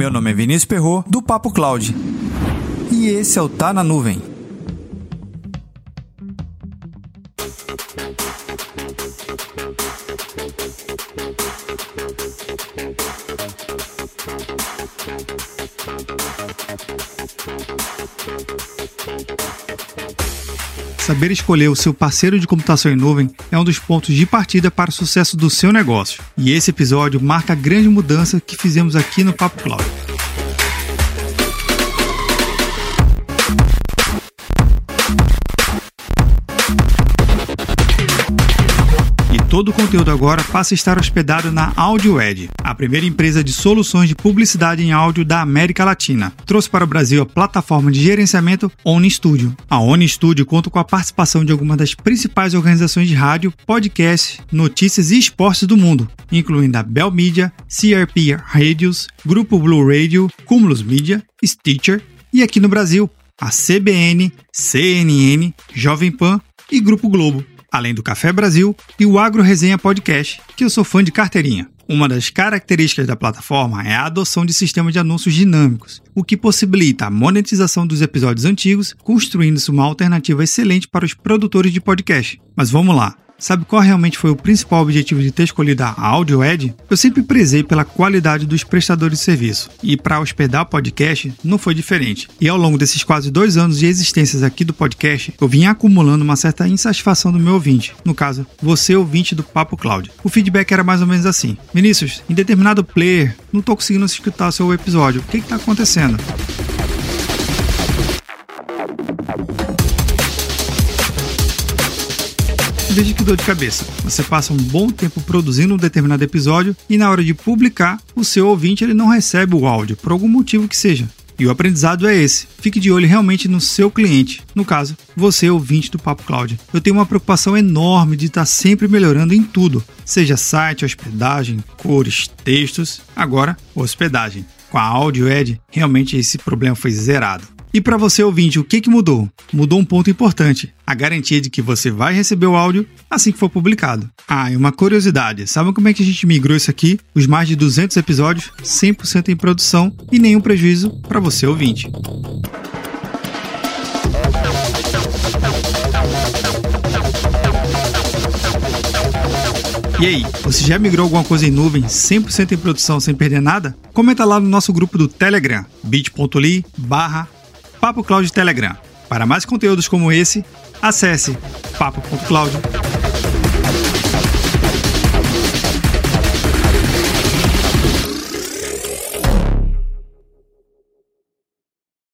Meu nome é Vinícius Perro do Papo Cloud. E esse é o Tá na Nuvem. Saber escolher o seu parceiro de computação em nuvem é um dos pontos de partida para o sucesso do seu negócio. E esse episódio marca a grande mudança que fizemos aqui no Papo Cloud. Todo o conteúdo agora passa a estar hospedado na AudioEd, a primeira empresa de soluções de publicidade em áudio da América Latina. Trouxe para o Brasil a plataforma de gerenciamento Oni Studio. A Oni Studio conta com a participação de algumas das principais organizações de rádio, podcast, notícias e esportes do mundo, incluindo a Bell Media, CRP Radios, Grupo Blue Radio, Cumulus Media, Stitcher e aqui no Brasil, a CBN, CNN, Jovem Pan e Grupo Globo além do Café Brasil e o Agro Resenha Podcast, que eu sou fã de carteirinha. Uma das características da plataforma é a adoção de sistemas de anúncios dinâmicos, o que possibilita a monetização dos episódios antigos, construindo-se uma alternativa excelente para os produtores de podcast. Mas vamos lá, Sabe qual realmente foi o principal objetivo de ter escolhido a AudioEd? Eu sempre prezei pela qualidade dos prestadores de serviço, e para hospedar o podcast não foi diferente. E ao longo desses quase dois anos de existências aqui do podcast, eu vim acumulando uma certa insatisfação do meu ouvinte, no caso, você ouvinte do Papo Cloud. O feedback era mais ou menos assim: Vinícius, em determinado player, não estou conseguindo escutar seu episódio, o que está acontecendo? Veja que dor de cabeça. Você passa um bom tempo produzindo um determinado episódio e na hora de publicar, o seu ouvinte ele não recebe o áudio, por algum motivo que seja. E o aprendizado é esse. Fique de olho realmente no seu cliente. No caso, você, ouvinte do Papo Cloud. Eu tenho uma preocupação enorme de estar sempre melhorando em tudo, seja site, hospedagem, cores, textos, agora hospedagem. Com a Audio Ed, realmente esse problema foi zerado. E para você ouvinte, o que, que mudou? Mudou um ponto importante: a garantia de que você vai receber o áudio assim que for publicado. Ah, e uma curiosidade: sabe como é que a gente migrou isso aqui? Os mais de 200 episódios, 100% em produção e nenhum prejuízo para você ouvinte. E aí, você já migrou alguma coisa em nuvem 100% em produção sem perder nada? Comenta lá no nosso grupo do Telegram, bit.ly barra Papo Cloud Telegram. Para mais conteúdos como esse, acesse papo.cloud.